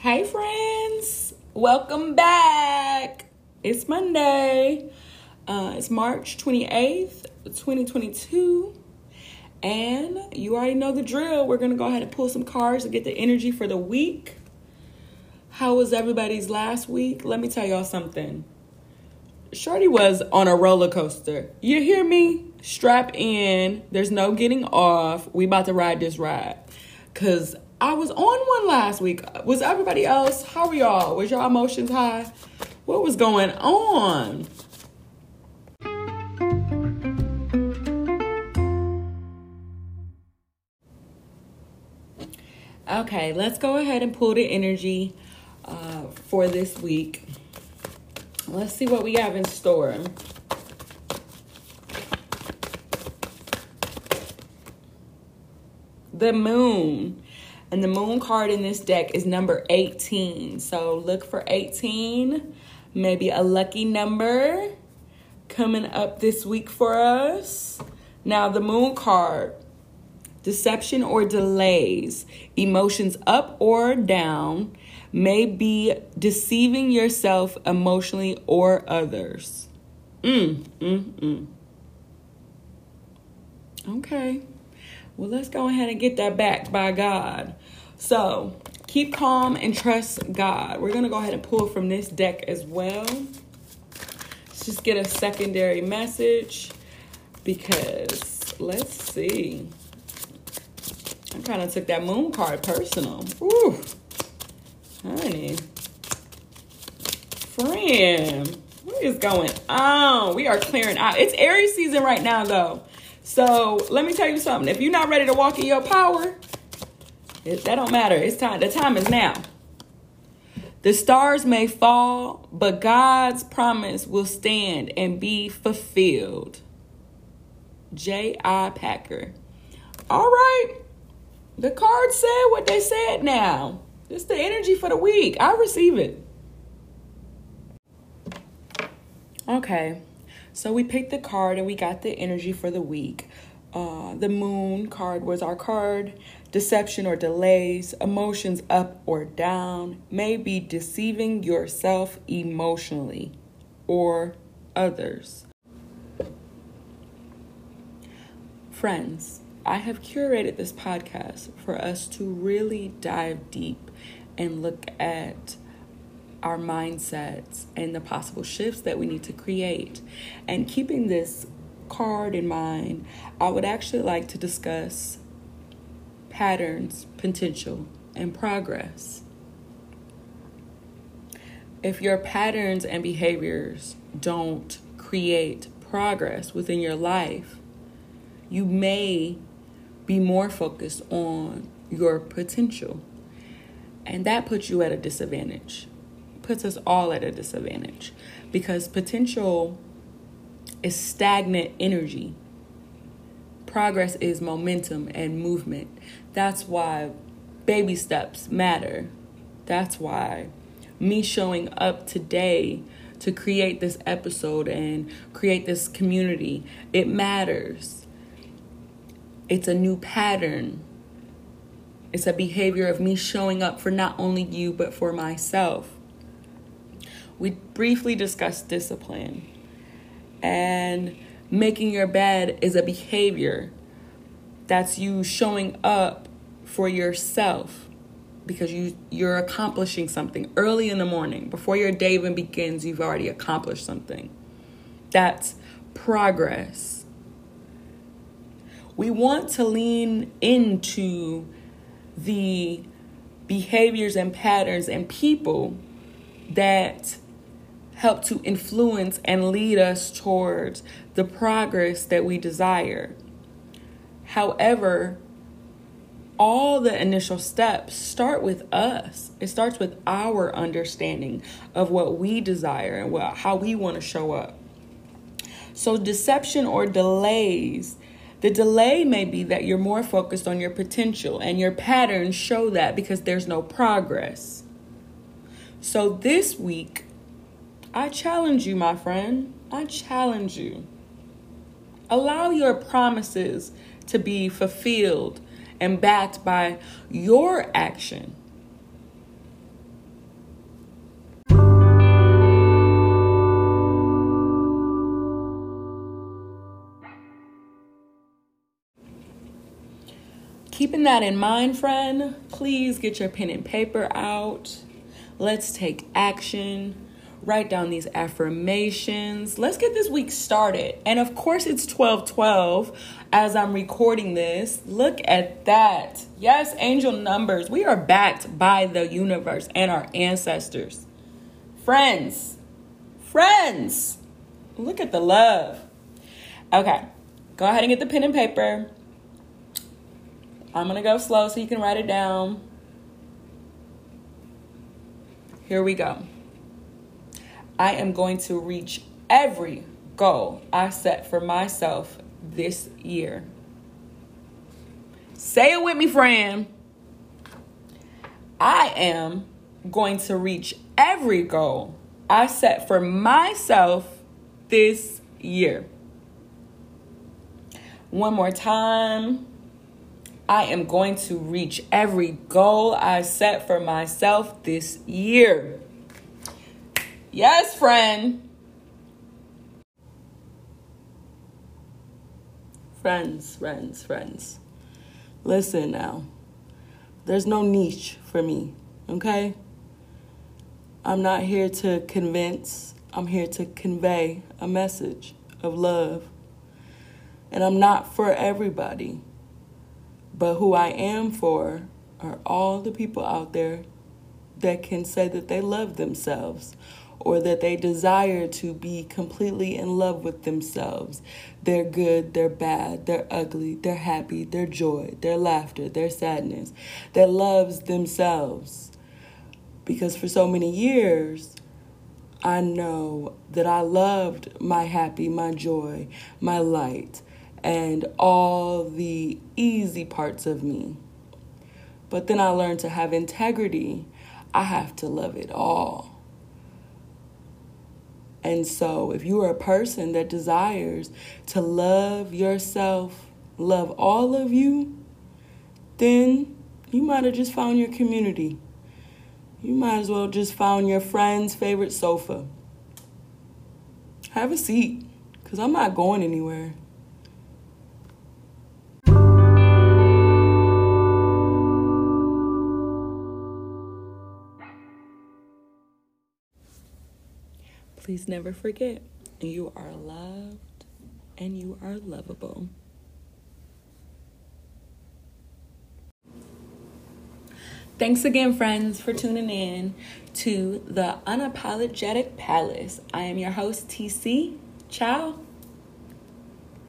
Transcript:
Hey, friends, welcome back. It's Monday, uh, it's March 28th, 2022. And you already know the drill. We're going to go ahead and pull some cards to get the energy for the week. How was everybody's last week? Let me tell y'all something. Shorty was on a roller coaster. You hear me? Strap in. There's no getting off. We about to ride this ride. Cause I was on one last week. Was everybody else? How were y'all? Was y'all emotions high? What was going on? Okay, let's go ahead and pull the energy uh, for this week. Let's see what we have in store. The moon. And the moon card in this deck is number 18. So look for 18, maybe a lucky number coming up this week for us. Now, the moon card deception or delays, emotions up or down, may be deceiving yourself emotionally or others. Mm, mm, mm. Okay. Well, let's go ahead and get that backed by God. So, keep calm and trust God. We're going to go ahead and pull from this deck as well. Let's just get a secondary message because let's see. I kind of took that moon card personal. Ooh, honey. Friend, what is going on? We are clearing out. It's Aries season right now, though. So let me tell you something. If you're not ready to walk in your power, that don't matter. It's time. The time is now. The stars may fall, but God's promise will stand and be fulfilled. J.I. Packer. All right. The cards said what they said now. It's the energy for the week. I receive it. Okay. So we picked the card and we got the energy for the week. Uh, the moon card was our card. Deception or delays, emotions up or down, may be deceiving yourself emotionally or others. Friends, I have curated this podcast for us to really dive deep and look at our mindsets and the possible shifts that we need to create. And keeping this card in mind, I would actually like to discuss patterns, potential, and progress. If your patterns and behaviors don't create progress within your life, you may be more focused on your potential. And that puts you at a disadvantage. Puts us all at a disadvantage because potential is stagnant energy. Progress is momentum and movement. That's why baby steps matter. That's why me showing up today to create this episode and create this community, it matters it's a new pattern. It's a behavior of me showing up for not only you, but for myself. We briefly discussed discipline. And making your bed is a behavior that's you showing up for yourself because you you're accomplishing something early in the morning. Before your day even begins you've already accomplished something. That's progress. We want to lean into the behaviors and patterns and people that help to influence and lead us towards the progress that we desire. However, all the initial steps start with us. It starts with our understanding of what we desire and what, how we want to show up. So, deception or delays the delay may be that you're more focused on your potential, and your patterns show that because there's no progress. So this week, I challenge you, my friend. I challenge you. Allow your promises to be fulfilled and backed by your action. Keeping that in mind, friend, please get your pen and paper out. Let's take action Write down these affirmations. Let's get this week started. And of course, it's 12 12 as I'm recording this. Look at that. Yes, angel numbers. We are backed by the universe and our ancestors. Friends, friends, look at the love. Okay, go ahead and get the pen and paper. I'm to go slow so you can write it down. Here we go. I am going to reach every goal I set for myself this year. Say it with me, friend. I am going to reach every goal I set for myself this year. One more time. I am going to reach every goal I set for myself this year. Yes, friend. Friends, friends, friends. Listen now. There's no niche for me, okay? I'm not here to convince, I'm here to convey a message of love. And I'm not for everybody. But who I am for are all the people out there that can say that they love themselves or that they desire to be completely in love with themselves. They're good, they're bad, they're ugly, they're happy, their joy, their laughter, their sadness, that loves themselves. Because for so many years, I know that I loved my happy, my joy, my light, and all the easy parts of me. But then I learned to have integrity. I have to love it all. And so, if you are a person that desires to love yourself, love all of you, then you might have just found your community. You might as well just found your friend's favorite sofa. Have a seat, because I'm not going anywhere. Please never forget you are loved and you are lovable. Thanks again, friends, for tuning in to the Unapologetic Palace. I am your host, TC. Ciao.